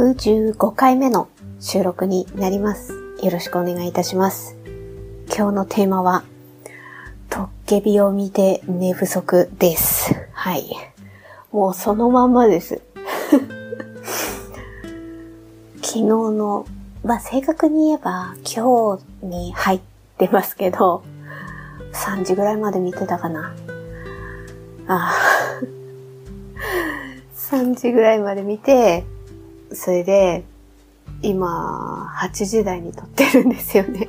115回目の収録になります。よろしくお願いいたします。今日のテーマは、トッケビを見て寝不足です。はい。もうそのまんまです。昨日の、まあ、正確に言えば今日に入ってますけど、3時ぐらいまで見てたかな。ああ。3時ぐらいまで見て、それで、今、8時台に撮ってるんですよね。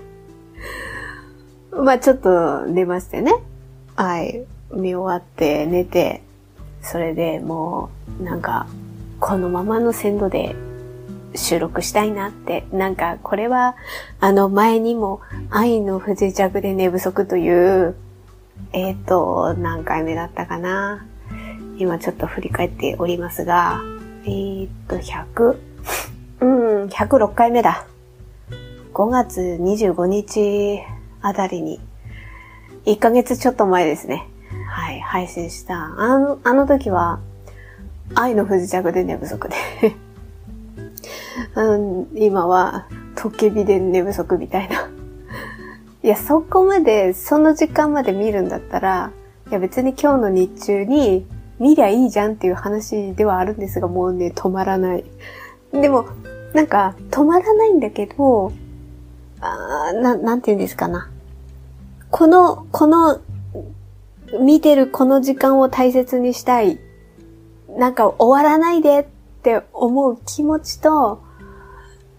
まあちょっと寝ましてね。はい。見終わって寝て、それでもう、なんか、このままの鮮度で収録したいなって、なんかこれは、あの前にも愛の不時着で寝不足という、えっ、ー、と、何回目だったかな。今ちょっと振り返っておりますが、えー、っと、100、うん、106回目だ。5月25日あたりに、1ヶ月ちょっと前ですね。はい、配信した。あの、あの時は、愛の不時着で寝不足で うん、今は、トケビで寝不足みたいな。いや、そこまで、その時間まで見るんだったら、いや別に今日の日中に見りゃいいじゃんっていう話ではあるんですが、もうね、止まらない。でも、なんか、止まらないんだけど、あな、なんて言うんですかな。この、この、見てるこの時間を大切にしたい。なんか終わらないでって思う気持ちと、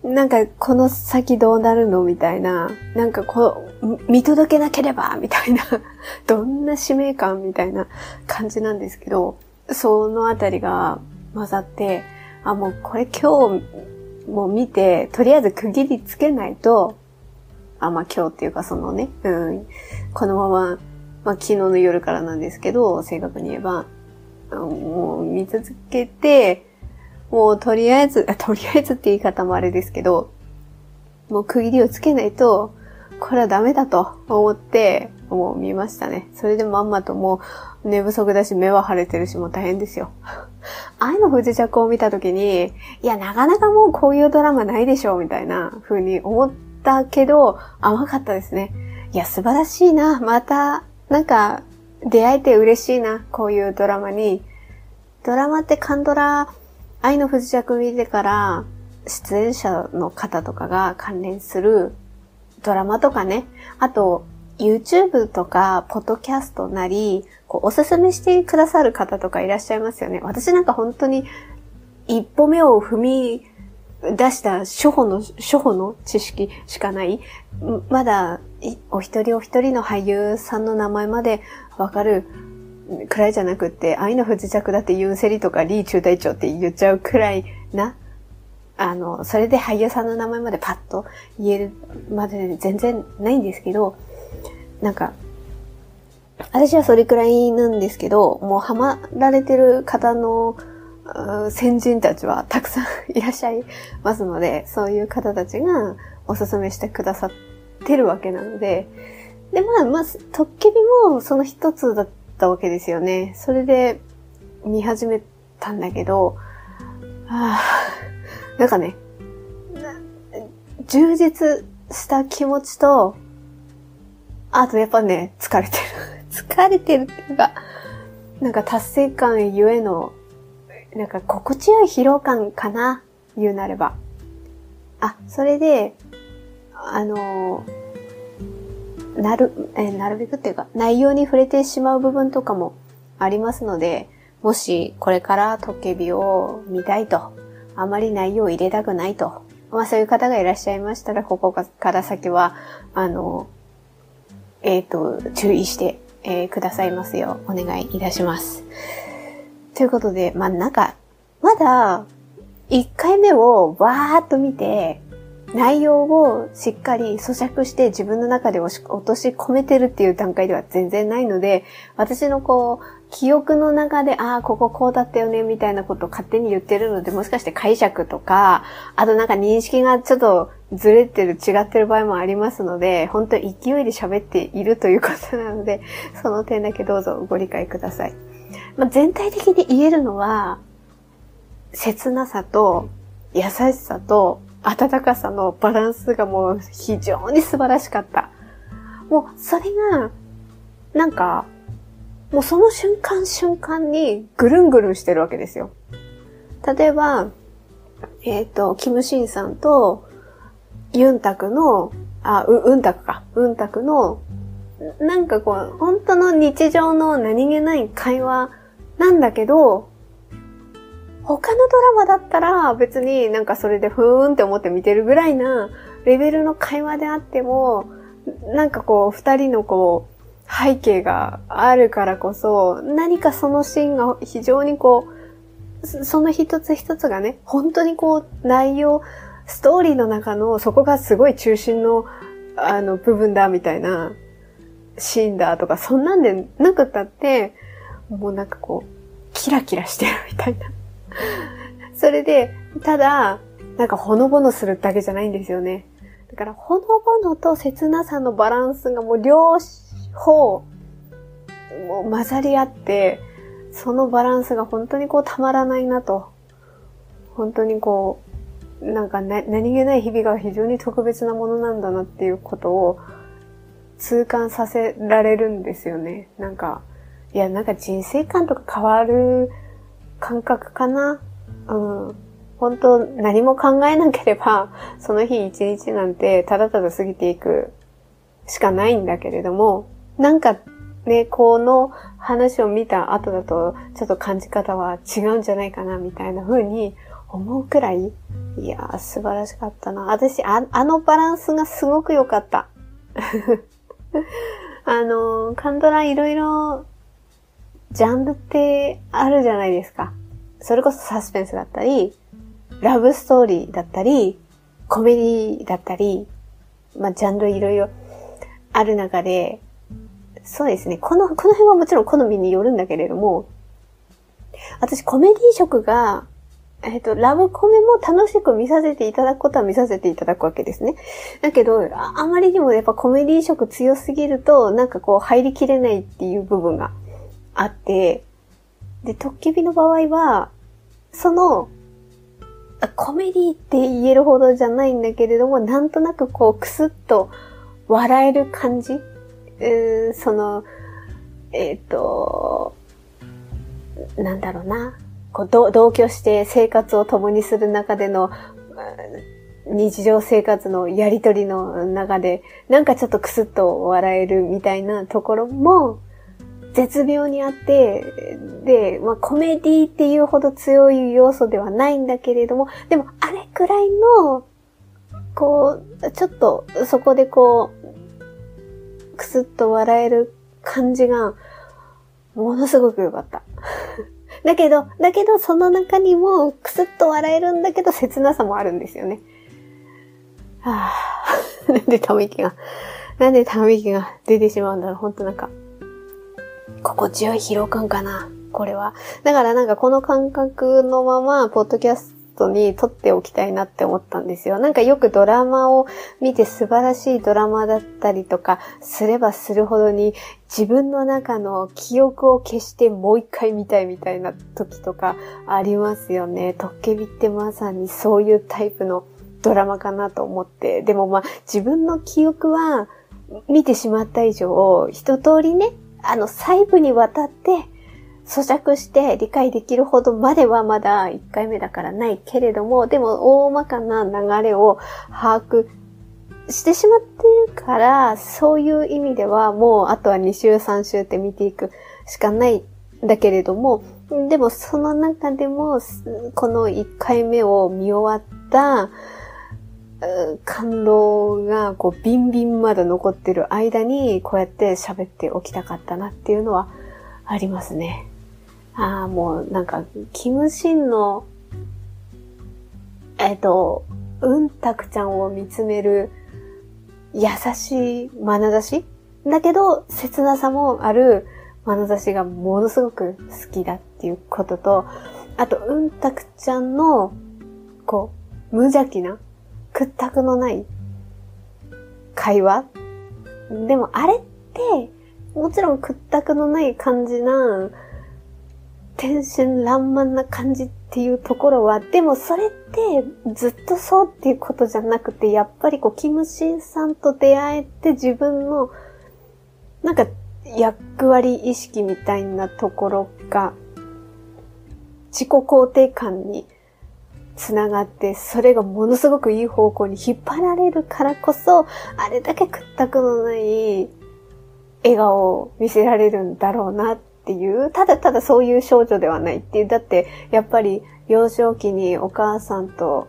なんかこの先どうなるのみたいな、なんかこう、見届けなければみたいな、どんな使命感みたいな感じなんですけど、そのあたりが混ざって、あ、もうこれ今日も見て、とりあえず区切りつけないと、あ、まあ今日っていうかそのね、うん、このまま、まあ昨日の夜からなんですけど、正確に言えば、もう見続けて、もうとりあえず、とりあえずって言い方もあれですけど、もう区切りをつけないと、これはダメだと思って、もう見ましたね。それでまんまともう寝不足だし目は腫れてるしもう大変ですよ。愛の不時着を見た時に、いや、なかなかもうこういうドラマないでしょう、みたいな風に思ったけど、甘かったですね。いや、素晴らしいな。また、なんか、出会えて嬉しいな。こういうドラマに。ドラマってカンドラ、愛の不時着見てから、出演者の方とかが関連するドラマとかね、あと、YouTube とか、ポッドキャストなり、こう、おすすめしてくださる方とかいらっしゃいますよね。私なんか本当に、一歩目を踏み出した初歩の、初歩の知識しかない。まだ、お一人お一人の俳優さんの名前までわかるくらいじゃなくって、愛の不時着だってユンセリとかリー中隊長って言っちゃうくらいなあの、それで俳優さんの名前までパッと言えるまで全然ないんですけど、なんか、私はそれくらいなんですけど、もうハマられてる方の先人たちはたくさんいらっしゃいますので、そういう方たちがおすすめしてくださってるわけなので、で、まあ、まあ、トッケビもその一つだったわけですよね。それで見始めたんだけど、はぁ、なんかね、充実した気持ちと、あとやっぱね、疲れてる。疲れてるっていうか、なんか達成感ゆえの、なんか心地よい疲労感かな、言うなれば。あ、それで、あのなる、えなるべくっていうか、内容に触れてしまう部分とかもありますので、もしこれからトケビを見たいとあまり内容を入れたくないと。まあそういう方がいらっしゃいましたら、ここから先は、あの、えっ、ー、と、注意して、えー、くださいますようお願いいたします。ということで、まあなんか、まだ、1回目をわーっと見て、内容をしっかり咀嚼して自分の中で落とし込めてるっていう段階では全然ないので、私のこう、記憶の中で、ああ、こここうだったよね、みたいなことを勝手に言ってるので、もしかして解釈とか、あとなんか認識がちょっとずれてる、違ってる場合もありますので、本当勢いで喋っているということなので、その点だけどうぞご理解ください。まあ、全体的に言えるのは、切なさと、優しさと温かさのバランスがもう非常に素晴らしかった。もうそれが、なんか、もうその瞬間瞬間にぐるんぐるんしてるわけですよ。例えば、えっ、ー、と、キムシンさんとユンタクの、あ、う、うんたくか。うんたくの、なんかこう、本当の日常の何気ない会話なんだけど、他のドラマだったら別になんかそれでふーんって思って見てるぐらいなレベルの会話であっても、なんかこう、二人のこう、背景があるからこそ、何かそのシーンが非常にこう、その一つ一つがね、本当にこう、内容、ストーリーの中のそこがすごい中心の、あの、部分だみたいなシーンだとか、そんなんでなくったって、もうなんかこう、キラキラしてるみたいな。それで、ただ、なんかほのぼのするだけじゃないんですよね。だから、ほのぼのと切なさのバランスがもう両方、もう混ざり合って、そのバランスが本当にこうたまらないなと。本当にこう、なんか何気ない日々が非常に特別なものなんだなっていうことを痛感させられるんですよね。なんか、いや、なんか人生観とか変わる感覚かな。うん。本当何も考えなければ、その日一日なんてただただ過ぎていくしかないんだけれども、なんかね、この話を見た後だと、ちょっと感じ方は違うんじゃないかな、みたいな風に思うくらい、いやー、素晴らしかったな。私、ああのバランスがすごく良かった。あの、カンドラいろいろ、ジャンルってあるじゃないですか。それこそサスペンスだったり、ラブストーリーだったり、コメディだったり、まあ、ジャンルいろいろある中で、そうですね。この、この辺はもちろん好みによるんだけれども、私コメディ色が、えっ、ー、と、ラブコメも楽しく見させていただくことは見させていただくわけですね。だけど、ああまりにもやっぱコメディ色強すぎると、なんかこう入りきれないっていう部分があって、で、トッケビの場合は、その、コメディって言えるほどじゃないんだけれども、なんとなくこう、くすっと笑える感じうーその、えっ、ー、と、なんだろうな。こう同居して生活を共にする中での、日常生活のやりとりの中で、なんかちょっとクスッと笑えるみたいなところも、絶妙にあって、で、まあコメディっていうほど強い要素ではないんだけれども、でもあれくらいの、こう、ちょっとそこでこう、くすっと笑える感じが、ものすごく良かった。だけど、だけどその中にもくすっと笑えるんだけど切なさもあるんですよね。はぁ、なんでため息が、なんでため息が出てしまうんだろう。ほんとなんか、心地よい疲労感かな。これは。だからなんかこの感覚のまま、ポッドキャストに撮っておきたいなって思ったんですよ。なんかよくドラマを見て素晴らしいドラマだったりとかすればするほどに自分の中の記憶を消してもう一回見たいみたいな時とかありますよね。トッケビってまさにそういうタイプのドラマかなと思って。でもまあ自分の記憶は見てしまった以上、一通りね、あの、細部にわたって、咀嚼して理解できるほどまではまだ1回目だからないけれども、でも大まかな流れを把握してしまっているから、そういう意味ではもうあとは2週3週って見ていくしかないんだけれども、でもその中でも、この1回目を見終わった感動がこうビンビンまだ残ってる間にこうやって喋っておきたかったなっていうのはありますね。ああ、もうなんか、キムシンの、えっ、と、うんたくちゃんを見つめる優しい眼差し？だけど、切なさもある眼差しがものすごく好きだっていうことと、あと、うんたくちゃんの、こう、無邪気な屈託のない会話？でもあれって、もちろん屈託のない感じな天真爛漫な感じっていうところは、でもそれってずっとそうっていうことじゃなくて、やっぱりこう、キムシンさんと出会えて自分の、なんか役割意識みたいなところが、自己肯定感につながって、それがものすごくいい方向に引っ張られるからこそ、あれだけ屈託のない笑顔を見せられるんだろうなっっていう、ただただそういう少女ではないっていう、だってやっぱり幼少期にお母さんと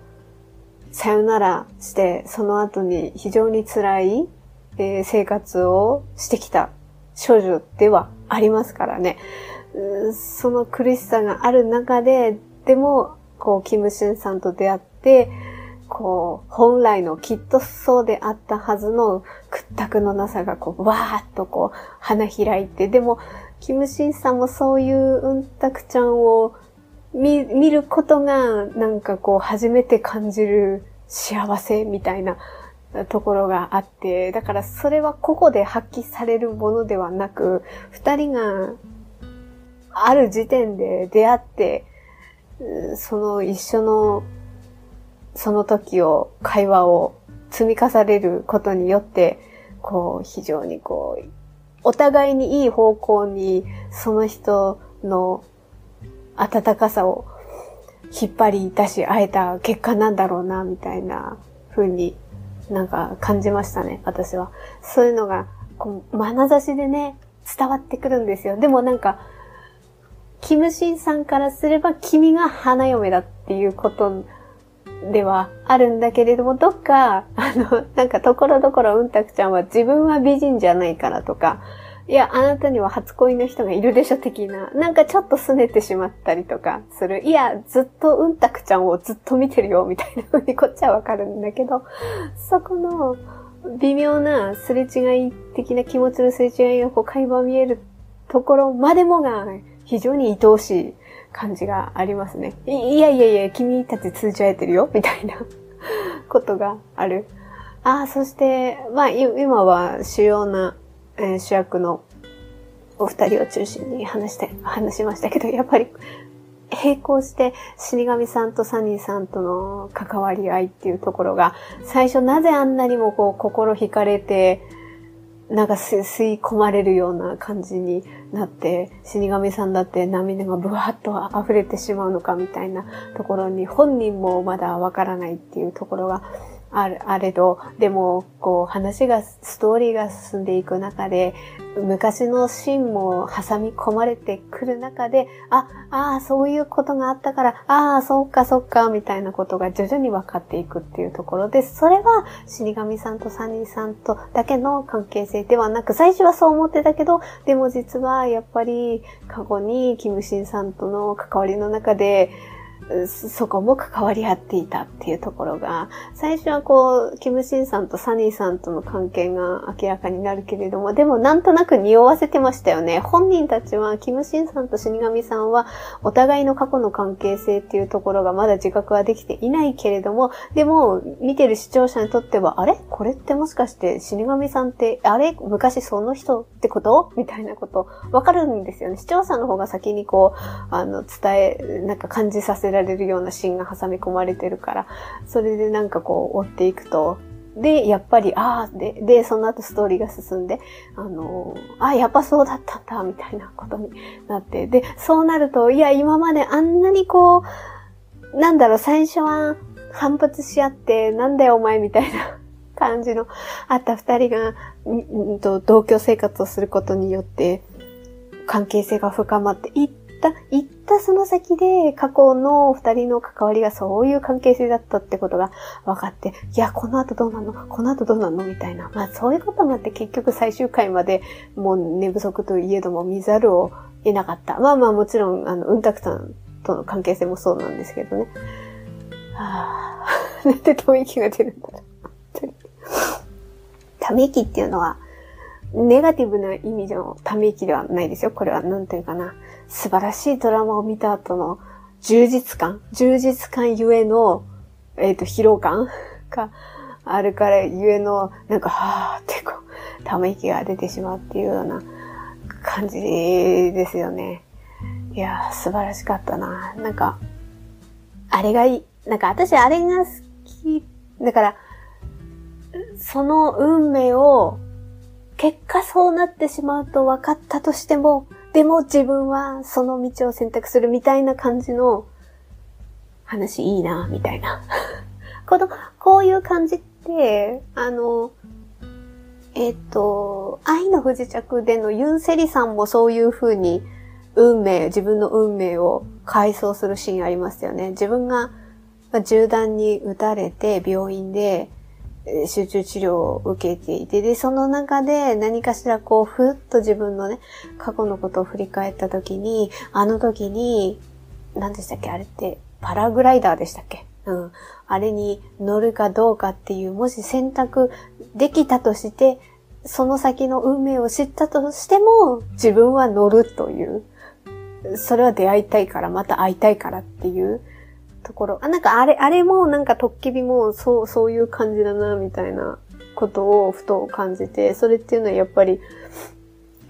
さよならして、その後に非常に辛い、えー、生活をしてきた少女ではありますからね。その苦しさがある中で、でも、こう、キムシンさんと出会って、こう、本来のきっとそうであったはずの屈託のなさが、こう、わーっとこう、花開いて、でも、キムシンさんもそういううんたくちゃんを見、見ることが、なんかこう、初めて感じる幸せみたいなところがあって、だからそれは個々で発揮されるものではなく、二人がある時点で出会って、その一緒のその時を、会話を積み重ねることによって、こう、非常にこう、お互いにいい方向に、その人の温かさを引っ張り出し会えた結果なんだろうな、みたいな風になんか感じましたね、私は。そういうのが、こう、眼差しでね、伝わってくるんですよ。でもなんか、キムシンさんからすれば君が花嫁だっていうことではあるんだけれども、どっか、あの、なんかところどころうんたくちゃんは自分は美人じゃないからとか、いや、あなたには初恋の人がいるでしょ的な、なんかちょっと拗ねてしまったりとかする。いや、ずっとうんたくちゃんをずっと見てるよ、みたいな風にこっちはわかるんだけど、そこの微妙なすれ違い的な気持ちのすれ違いがこう会話見えるところまでもが非常に愛おしい感じがありますね。いやいやいや、君たち通じ合えてるよ？みたいなことがある。ああ、そして、まあ、今は主要な、えー、主役のお二人を中心に話して、話しましたけど、やっぱり、並行して死神さんとサニーさんとの関わり合いっていうところが、最初なぜあんなにもこう心惹かれて、なんか吸い込まれるような感じになって、死神さんだって涙がブワーッと溢れてしまうのかみたいなところに本人もまだわからないっていうところがある、あれど、でも、こう、話が、ストーリーが進んでいく中で、昔のシーンも挟み込まれてくる中で、あ、ああ、そういうことがあったから、ああ、そっかそっか、みたいなことが徐々に分かっていくっていうところで、それは死神さんとサニーさんとだけの関係性ではなく、最初はそう思ってたけど、でも実はやっぱり過去にキムシンさんとの関わりの中で、そこも関わり合っていたっていうところが、最初はこう、キムシンさんとサニーさんとの関係が明らかになるけれども、でもなんとなく匂わせてましたよね。本人たちは、キムシンさんと死神さんは、お互いの過去の関係性っていうところがまだ自覚はできていないけれども、でも、見てる視聴者にとっては、あれ？これってもしかして死神さんって、あれ？昔その人ってこと？みたいなこと、わかるんですよね。視聴者の方が先にこう、あの、伝え、なんか感じさせるられるようなシーンが挟み込まれてるから、それでなんかこう追っていくと、で、やっぱり、ああ、で、で、その後ストーリーが進んで、あのー、あやっぱそうだったんだ、みたいなことになって、で、そうなると、いや、今まであんなにこう、なんだろう、最初は反発し合って、なんだよお前、みたいな 感じのあった二人が、んと同居生活をすることによって、関係性が深まっていった、行ったその先で過去の二人の関わりがそういう関係性だったってことが分かって、いや、この後どうなの？この後どうなの？みたいな。まあそういうこともあって結局最終回までもう寝不足といえども見ざるを得なかった。まあまあもちろん、あの、うんたくさんとの関係性もそうなんですけどね。はぁ、なんでため息が出るんだろう。ため息っていうのは、ネガティブな意味でのため息ではないですよ。これは、なんていうかな。素晴らしいドラマを見た後の充実感充実感ゆえの、えっ、ー、と、疲労感があるからゆえの、なんか、はーってこう、ため息が出てしまうっていうような感じですよね。いや素晴らしかったな。なんか、あれがいい。なんか私あれが好き。だから、その運命を、結果そうなってしまうと分かったとしても、でも自分はその道を選択するみたいな感じの話いいな、みたいな。この、こういう感じって、あの、えっ、と、愛の不時着でのユンセリさんもそういう風に運命、自分の運命を回想するシーンありますよね。自分が銃弾に撃たれて病院で集中治療を受けていて、で、その中で何かしらこう、ふっと自分のね、過去のことを振り返った時に、あの時に、何でしたっけ？あれって、パラグライダーでしたっけ？うん。あれに乗るかどうかっていう、もし選択できたとして、その先の運命を知ったとしても、自分は乗るという。それは出会いたいから、また会いたいからっていうところ。あ、なんかあれ、あれもなんかトッケビもそう、そういう感じだな、みたいなことをふと感じて、それっていうのはやっぱり、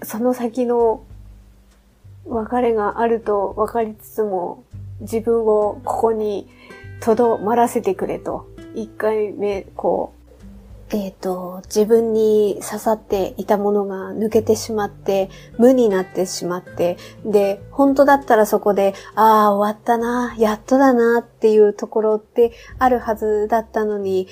その先の別れがあると分かりつつも、自分をここにとどまらせてくれと、一回目、こう、えっ、ー、と、自分に刺さっていたものが抜けてしまって、無になってしまって、で、本当だったらそこで、ああ、終わったな、やっとだなっていうところってあるはずだったのに、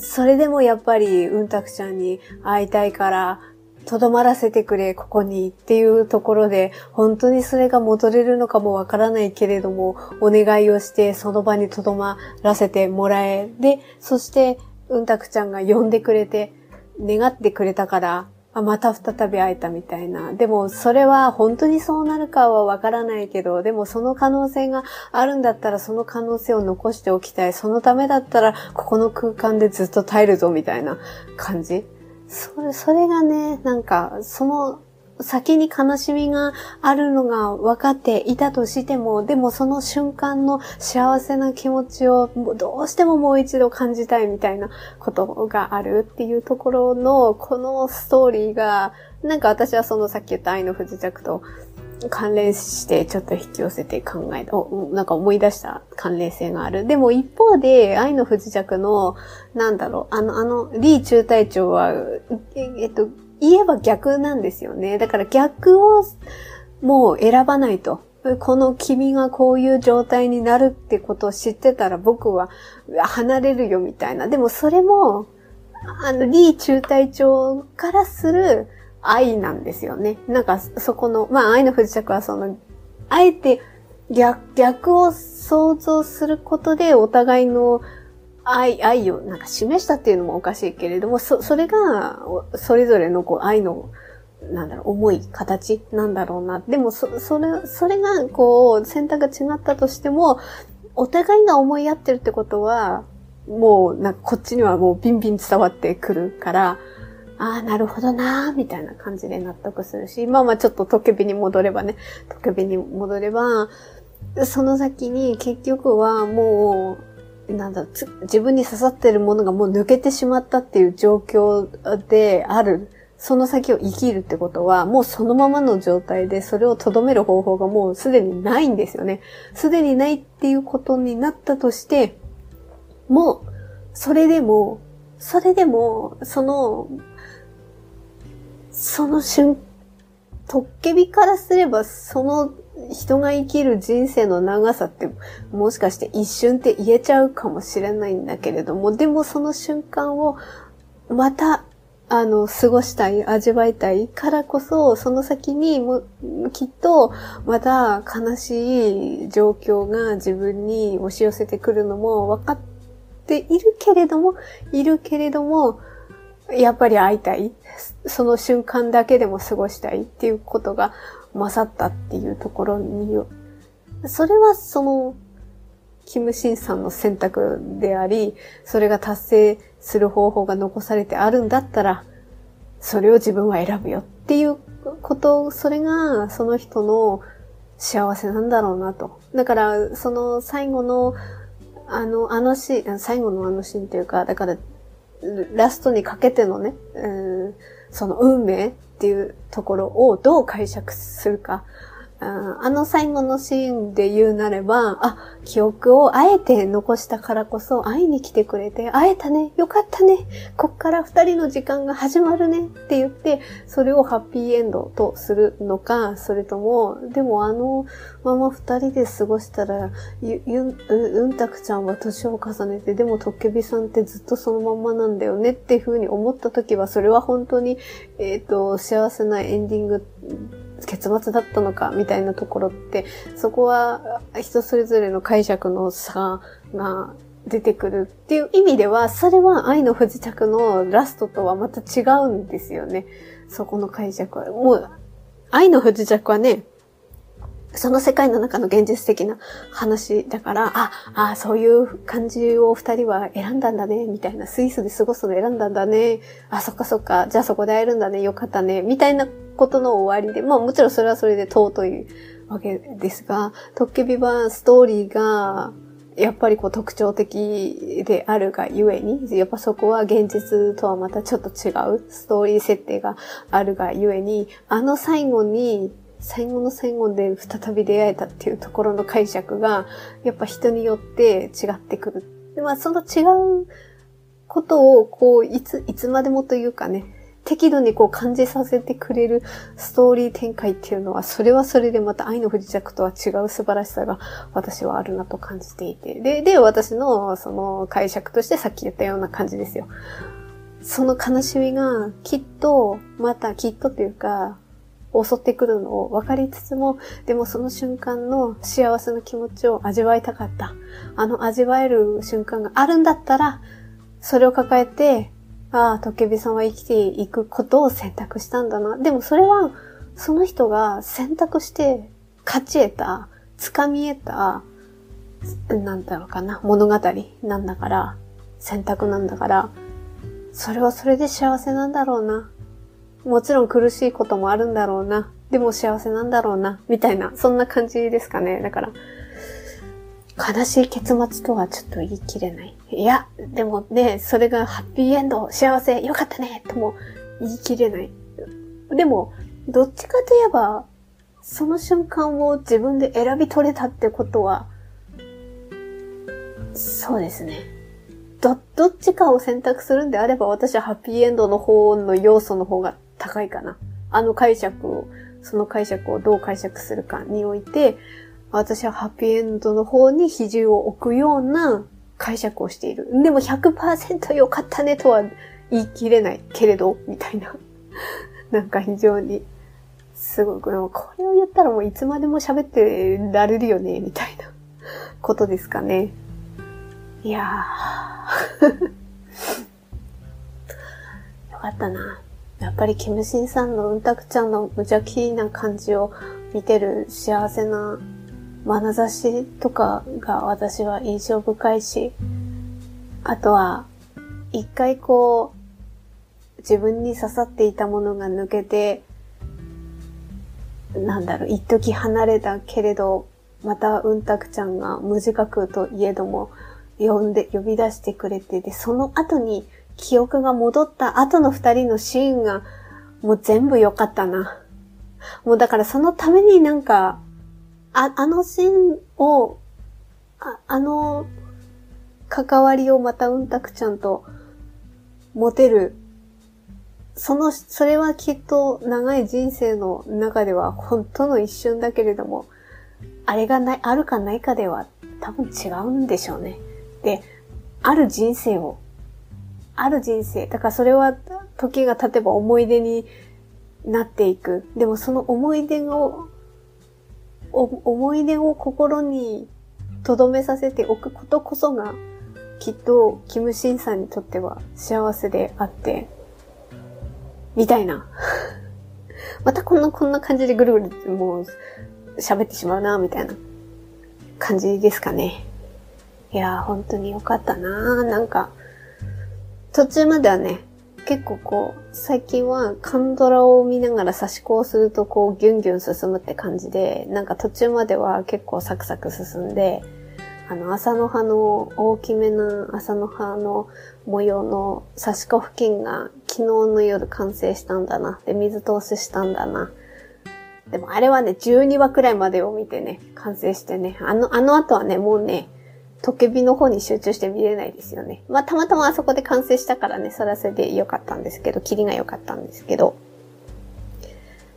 それでもやっぱり、うんたくちゃんに会いたいから、とどまらせてくれ、ここにっていうところで、本当にそれが戻れるのかもわからないけれども、お願いをして、その場にとどまらせてもらえ、で、そして、うんたくちゃんが呼んでくれて、願ってくれたから、また再び会えたみたいな。でも、それは本当にそうなるかはわからないけど、でもその可能性があるんだったら、その可能性を残しておきたい。そのためだったら、ここの空間でずっと耐えるぞ、みたいな感じ。それ、それがね、なんか、その先に悲しみがあるのが分かっていたとしても、でもその瞬間の幸せな気持ちをどうしてももう一度感じたいみたいなことがあるっていうところの、このストーリーが、なんか私はそのさっき言った愛の不時着と関連してちょっと引き寄せて考えた、なんか思い出した関連性がある。でも一方で、愛の不時着の、なんだろう、あの、あの、リー中隊長は、えっと、言えば逆なんですよね。だから逆をもう選ばないと。この君がこういう状態になるってことを知ってたら僕は離れるよみたいな。でもそれも、あの、リー中隊長からする愛なんですよね。なんかそこの、まあ愛の不時着はその、あえて逆、逆を想像することでお互いの愛、愛をなんか示したっていうのもおかしいけれども、そ、それが、それぞれのこう愛の、なんだろう、重い形なんだろうな。でも、そ、それ、それが、こう、選択が違ったとしても、お互いが思い合ってるってことは、もう、なんかこっちにはもうビンビン伝わってくるから、ああ、なるほどなーみたいな感じで納得するし、まあまあちょっとトケビに戻ればね、トケビに戻れば、その先に結局はもう、なんだ、自分に刺さってるものがもう抜けてしまったっていう状況である。その先を生きるってことは、もうそのままの状態でそれを留める方法がもうすでにないんですよね。すでにないっていうことになったとして、もう、それでも、それでも、その、その瞬、トッケビからすれば、その人が生きる人生の長さってもしかして一瞬って言えちゃうかもしれないんだけれども、でもその瞬間をまたあの、過ごしたい、味わいたいからこそ、その先にも、きっと、また悲しい状況が自分に押し寄せてくるのも分かっているけれども、いるけれども、やっぱり会いたい。その瞬間だけでも過ごしたいっていうことが勝ったっていうところに、それはその、キムシンさんの選択であり、それが達成する方法が残されてあるんだったら、それを自分は選ぶよっていうこと、それがその人の幸せなんだろうなと。だから、その最後の、あの、あのシーン、最後のあのシーンというか、だから、ラストにかけてのね、うん、その運命っていうところをどう解釈するか。あの最後のシーンで言うなれば、あ、記憶をあえて残したからこそ会いに来てくれて、会えたね、よかったね、こっから二人の時間が始まるねって言って、それをハッピーエンドとするのか、それとも、でもあのまま二人で過ごしたら、ゆ、ゆん、うんたくちゃんは年を重ねて、でもトッケビさんってずっとそのまんまなんだよねっていうふうに思った時は、それは本当に、えっ、ー、と、幸せなエンディング結末だったのかみたいなところって、そこは人それぞれの解釈の差が出てくるっていう意味では、それは愛の不時着のラストとはまた違うんですよね。そこの解釈は。もう、愛の不時着はね、その世界の中の現実的な話だから、あ、あ、そういう感じを二人は選んだんだね、みたいな、スイスで過ごすの選んだんだね、あ、そっかそっか、じゃあそこで会えるんだね、よかったね、みたいなことの終わりで、まあもちろんそれはそれで尊いわけですが、トッケビバストーリーが、やっぱりこう特徴的であるがゆえに、やっぱそこは現実とはまたちょっと違うストーリー設定があるがゆえに、あの最後に最後の最後で再び出会えたっていうところの解釈が、やっぱ人によって違ってくる。まあ、その違うことを、こう、いつ、いつまでもというかね、適度にこう感じさせてくれるストーリー展開っていうのは、それはそれでまた愛の不時着とは違う素晴らしさが私はあるなと感じていて。で、で、私のその解釈としてさっき言ったような感じですよ。その悲しみがきっと、またきっとというか、襲ってくるのを分かりつつも、でもその瞬間の幸せの気持ちを味わいたかった。あの味わえる瞬間があるんだったら、それを抱えて、ああ、トケビさんは生きていくことを選択したんだな。でもそれは、その人が選択して勝ち得た、掴み得た、なんだろうかな、物語なんだから、選択なんだから、それはそれで幸せなんだろうな。もちろん苦しいこともあるんだろうな。でも幸せなんだろうな。みたいな、そんな感じですかね。だから、悲しい結末とはちょっと言い切れない。いや、でもね、それがハッピーエンド、幸せ、よかったね、とも言い切れない。でも、どっちかといえば、その瞬間を自分で選び取れたってことは、そうですね。ど、どっちかを選択するんであれば、私はハッピーエンドの方の要素の方が高いかな。あの解釈を、その解釈をどう解釈するかにおいて、私はハッピーエンドの方に比重を置くような解釈をしている。でも100%良かったねとは言い切れないけれど、みたいな。なんか非常に、すごく、これを言ったらもういつまでも喋ってられるよね、みたいなことですかね。いやー。よかったな。やっぱりキムシンさんのうんたくちゃんの無邪気な感じを見てる幸せな眼差しとかが私は印象深いし、あとは、一回こう、自分に刺さっていたものが抜けて、なんだろう、一時離れたけれど、またうんたくちゃんが無自覚といえども、呼んで、呼び出してくれて、で、その後に記憶が戻った後の二人のシーンが、もう全部良かったな。もうだからそのためになんか、あ、あのシーンを、ああの、関わりをまたうんたくちゃんと持てる。その、それはきっと長い人生の中では本当の一瞬だけれども、あれがない、あるかないかでは多分違うんでしょうね。で、ある人生を、ある人生、だからそれは時が経てば思い出になっていく。でもその思い出を、思い出を心に留めさせておくことこそが、きっと、キムシンさんにとっては幸せであって、みたいな。またこんな、こんな感じでぐるぐるもう喋ってしまうな、みたいな感じですかね。いやー、本当に良かったなー。なんか、途中まではね、結構こう、最近はカンドラを見ながら差し子をするとこうギュンギュン進むって感じで、なんか途中までは結構サクサク進んで、あの、朝の葉の大きめな朝の葉の模様の差し子付近が昨日の夜完成したんだな。で、水通ししたんだな。でもあれはね、12話くらいまでを見てね、完成してね、あの、あの後はね、もうね、トケビの方に集中して見れないですよね。まあ、たまたまあそこで完成したからね、それはそれで良かったんですけど、キリが良かったんですけど、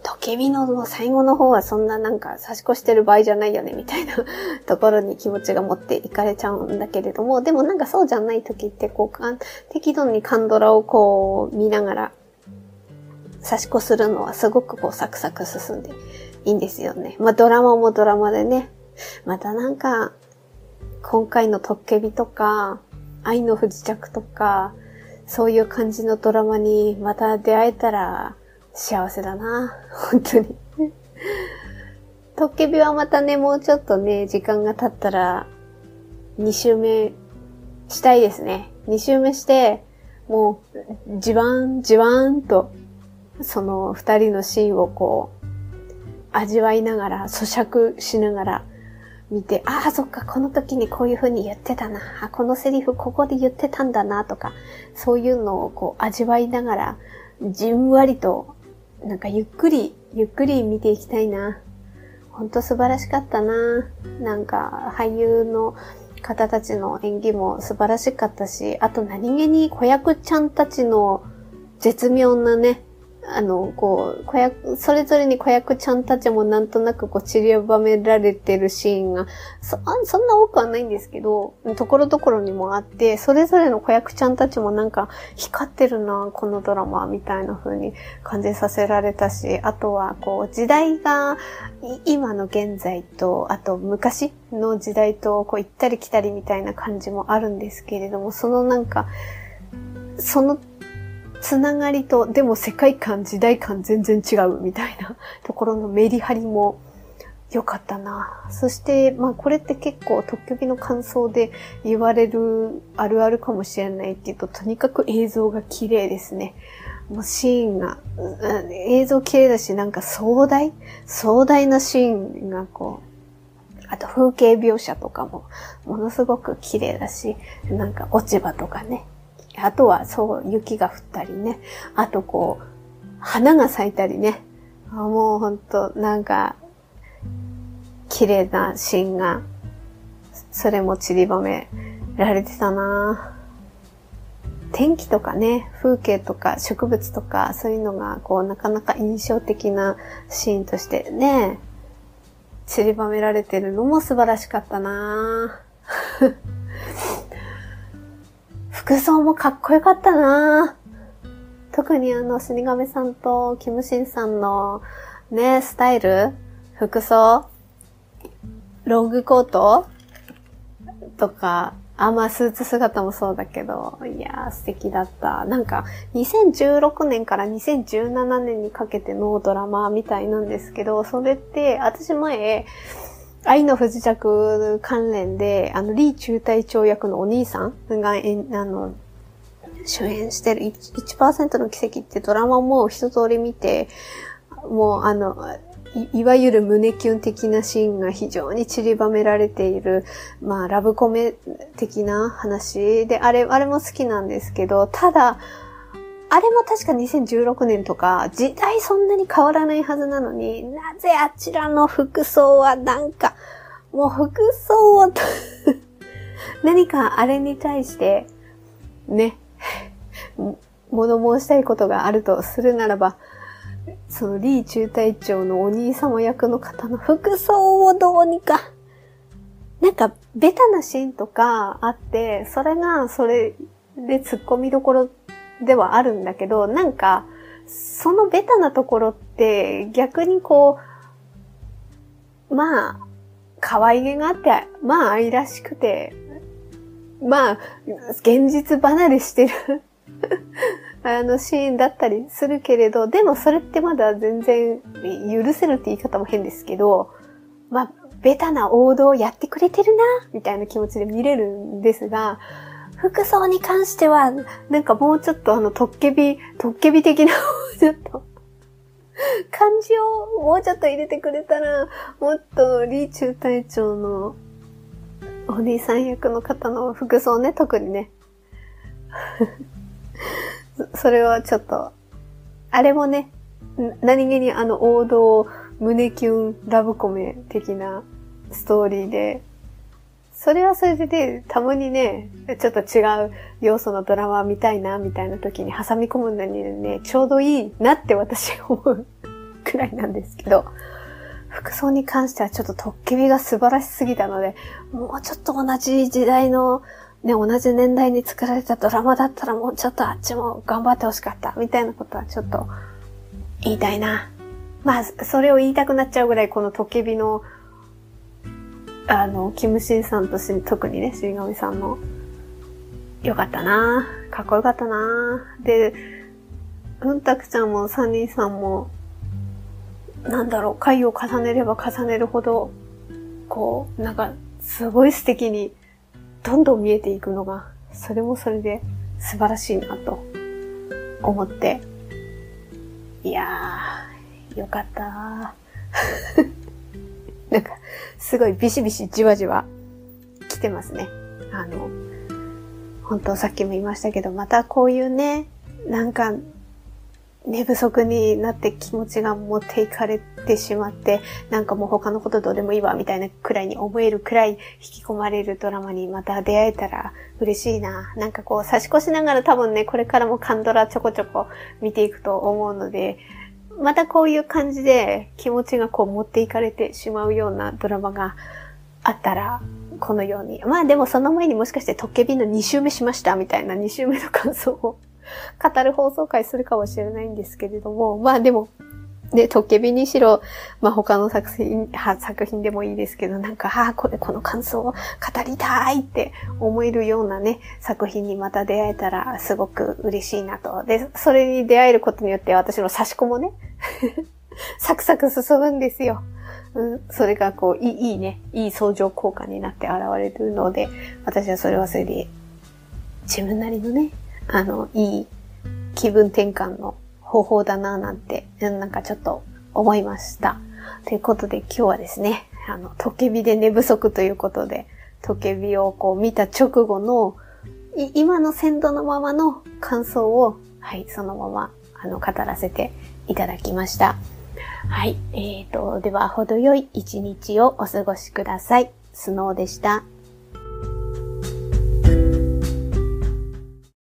トケビの最後の方はそんななんか差し越してる場合じゃないよね、みたいな ところに気持ちが持っていかれちゃうんだけれども、でもなんかそうじゃない時ってこう、適度にカンドラをこう見ながら、差し越するのはすごくこうサクサク進んでいいんですよね。まあドラマもドラマでね。またなんか、今回のトッケビとか、愛の不時着とか、そういう感じのドラマにまた出会えたら幸せだな。本当に。トッケビはまたね、もうちょっとね、時間が経ったら、2周目したいですね。2周目して、もう、じわん、じわんとその二人のシーンをこう、味わいながら、咀嚼しながら見て、ああ、そっか、この時にこういう風に言ってたな。このセリフここで言ってたんだな、とか、そういうのをこう味わいながら、じんわりと、なんかゆっくり、ゆっくり見ていきたいな。ほんと素晴らしかったな。なんか、俳優の方たちの演技も素晴らしかったし、あと何気に子役ちゃんたちの絶妙なね、あの、こう、子役、それぞれに子役ちゃんたちもなんとなくこう散りばめられてるシーンが、そ、そんな多くはないんですけど、ところどころにもあって、それぞれの子役ちゃんたちもなんか光ってるな、このドラマ、みたいな風に感じさせられたし、あとはこう、時代が、今の現在と、あと昔の時代とこう行ったり来たりみたいな感じもあるんですけれども、そのなんか、そのつながりと、でも世界観、時代感全然違うみたいな ところのメリハリも良かったな。そして、まあこれって結構特許日の感想で言われるあるあるかもしれないっていうと、とにかく映像が綺麗ですね。もうシーンが、映像綺麗だし、なんか壮大？壮大なシーンがこう、あと風景描写とかもものすごく綺麗だし、なんか落ち葉とかね、あとはそう、雪が降ったりね。あとこう、花が咲いたりね。あもうほんと、なんか、綺麗なシーンが、それも散りばめられてたな天気とかね、風景とか植物とか、そういうのが、こう、なかなか印象的なシーンとしてね、散りばめられてるのも素晴らしかったな服装もかっこよかったな特にあの、死神さんとキムシンさんのね、スタイル服装ロングコートとか、あ、まあ、スーツ姿もそうだけど、いやー、素敵だった。なんか、2016年から2017年にかけてのドラマみたいなんですけど、それって、私前、愛の不時着関連で、あの、リー中隊長役のお兄さんが、えあの、主演してる 1%, 1の奇跡ってドラマも一通り見て、もうあの、いわゆる胸キュン的なシーンが非常に散りばめられている、まあ、ラブコメ的な話で、あれ、あれも好きなんですけど、ただ、あれも確か2016年とか、時代そんなに変わらないはずなのに、なぜあちらの服装はなんか、もう服装を 何かあれに対して、ね、物申したいことがあるとするならば、そのリー中隊長のお兄様役の方の服装をどうにか、なんかベタなシーンとかあって、それがそれで突っ込みどころではあるんだけど、なんか、そのベタなところって逆にこう、まあ、可愛げがあって、まあ愛らしくて、まあ、現実離れしてる あのシーンだったりするけれど、でもそれってまだ全然許せるって言い方も変ですけど、まあ、ベタな王道をやってくれてるな、みたいな気持ちで見れるんですが、服装に関しては、なんかもうちょっとあの、トッケビ、トッケビ的な、ちょっと、漢字をもうちょっと入れてくれたら、もっとリーチュー隊長のお兄さん役の方の服装ね、特にね。それはちょっと、あれもね、何気にあの王道胸キュンラブコメ的なストーリーで、それはそれでね、たまにね、ちょっと違う要素のドラマ見たいな、みたいな時に挟み込むのにね、ちょうどいいなって私思うくらいなんですけど、服装に関してはちょっとトッケビが素晴らしすぎたので、もうちょっと同じ時代の、ね、同じ年代に作られたドラマだったらもうちょっとあっちも頑張ってほしかった、みたいなことはちょっと言いたいな。まあ、それを言いたくなっちゃうぐらいこのトッケビのあの、キムシンさんとし、特にね、死神さんの、よかったなかっこよかったなで、うんたくちゃんもサニーさんも、なんだろう、回を重ねれば重ねるほど、こう、なんか、すごい素敵に、どんどん見えていくのが、それもそれで素晴らしいなと思って、いやー、よかったー なんか、すごいビシビシじわじわ来てますね。あの、本当さっきも言いましたけど、またこういうね、なんか、寝不足になって気持ちが持っていかれてしまって、なんかもう他のことどうでもいいわ、みたいなくらいに思えるくらい引き込まれるドラマにまた出会えたら嬉しいな。なんかこう差し越しながら多分ね、これからもカンドラちょこちょこ見ていくと思うので、またこういう感じで気持ちがこう持っていかれてしまうようなドラマがあったら、このように。まあでもその前にもしかしてトッケビの2周目しましたみたいな2周目の感想を 語る放送回するかもしれないんですけれども、まあでもで、トッケビにしろ、まあ、他の作品、作品でもいいですけど、なんか、ああ、これ、この感想を語りたいって思えるようなね、作品にまた出会えたら、すごく嬉しいなと。で、それに出会えることによって、私の差し子もね、サクサク進むんですよ。うん、それがこう、いいいいね、いい相乗効果になって現れるので、私はそれはそれで、自分なりのね、あの、いい気分転換の方法だななんて、なんかちょっと思いました。ということで今日はですね、あの、トケビで寝不足ということで、トケビをこう見た直後の、今の鮮度のままの感想を、はい、そのまま、あの、語らせていただきました。はい、えーと、では、程よい一日をお過ごしください。スノーでした。